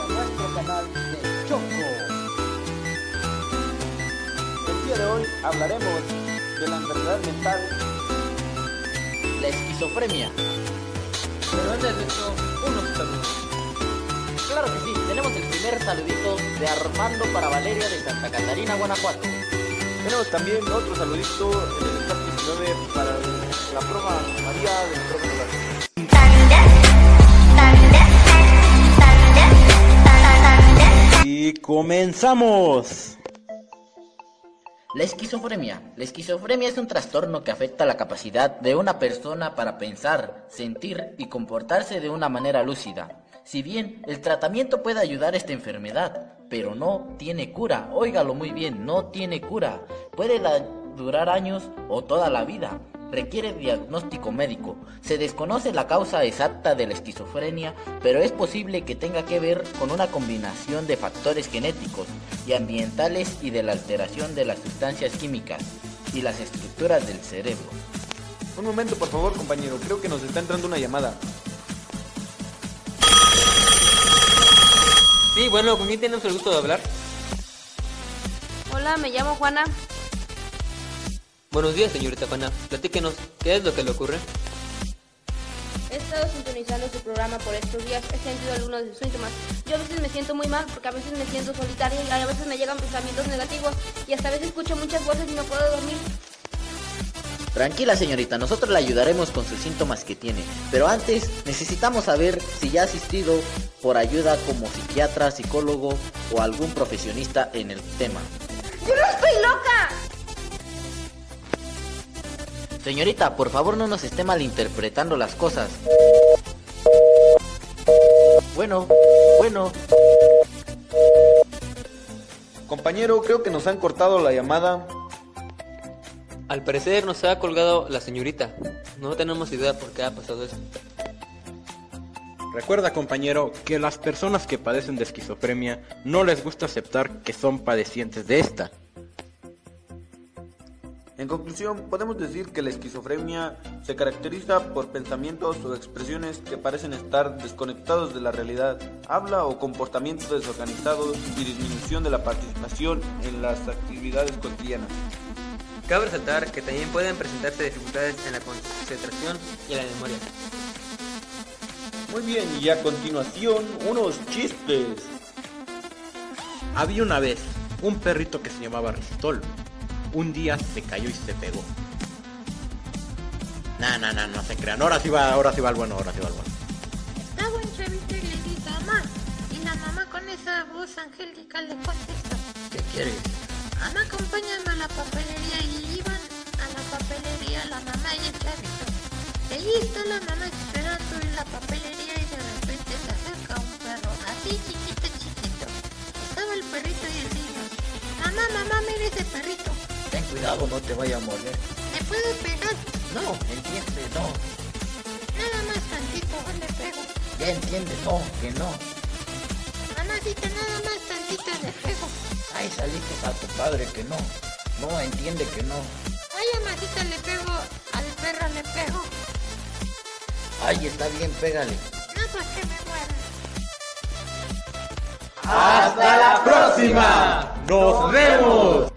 a nuestro canal de Choco. El día de hoy hablaremos de la enfermedad mental, la esquizofrenia. ¿De dónde has visto unos saludos? Claro que sí, tenemos el primer saludito de Armando para Valeria de Santa Catarina, Guanajuato. Tenemos también otro saludito en 19 para la prueba María del Trópico Comenzamos. La esquizofrenia. La esquizofrenia es un trastorno que afecta la capacidad de una persona para pensar, sentir y comportarse de una manera lúcida. Si bien el tratamiento puede ayudar a esta enfermedad, pero no tiene cura. Óigalo muy bien, no tiene cura. Puede durar años o toda la vida requiere diagnóstico médico. Se desconoce la causa exacta de la esquizofrenia, pero es posible que tenga que ver con una combinación de factores genéticos y ambientales y de la alteración de las sustancias químicas y las estructuras del cerebro. Un momento, por favor, compañero. Creo que nos está entrando una llamada. Sí, bueno, ¿con quién tenemos el gusto de hablar? Hola, me llamo Juana. Buenos días, señorita Juana. Platíquenos, ¿qué es lo que le ocurre? He estado sintonizando su programa por estos días. He sentido algunos de sus síntomas. Yo a veces me siento muy mal porque a veces me siento solitaria y a veces me llegan pensamientos negativos y hasta a veces escucho muchas voces y no puedo dormir. Tranquila señorita, nosotros le ayudaremos con sus síntomas que tiene. Pero antes necesitamos saber si ya ha asistido por ayuda como psiquiatra, psicólogo o algún profesionista en el tema. ¡Yo no estoy loca! Señorita, por favor no nos esté malinterpretando las cosas. Bueno, bueno. Compañero, creo que nos han cortado la llamada. Al parecer nos ha colgado la señorita. No tenemos idea por qué ha pasado eso. Recuerda compañero que las personas que padecen de esquizofrenia no les gusta aceptar que son padecientes de esta. En conclusión, podemos decir que la esquizofrenia se caracteriza por pensamientos o expresiones que parecen estar desconectados de la realidad, habla o comportamientos desorganizados y disminución de la participación en las actividades cotidianas. Cabe resaltar que también pueden presentarse dificultades en la concentración y en la memoria. Muy bien, y a continuación, unos chistes. Había una vez un perrito que se llamaba Ristol un día se cayó y se pegó. No, no, no, no se crean. Ahora sí va, ahora sí va el bueno, ahora sí va el bueno. Estaba un chavito y le dice, mamá. Y la mamá con esa voz angélica le contesta. ¿Qué quieres? Mamá, acompáñame a la papelería. Y iban a la papelería la mamá y el chavito. Allí está la mamá esperando cuidado, no te vaya a morder. ¿Me puede pegar? No, entiende, no. Nada más tantito, le pego. Ya entiende, no, que no. Mamacita, nada más tantito le pego. Ay, saliste a tu padre que no. No, entiende que no. Ay, mamacita, le pego. Al perro le pego. Ay, está bien, pégale. No, pues que me muera. ¡Hasta la próxima! ¡Nos vemos!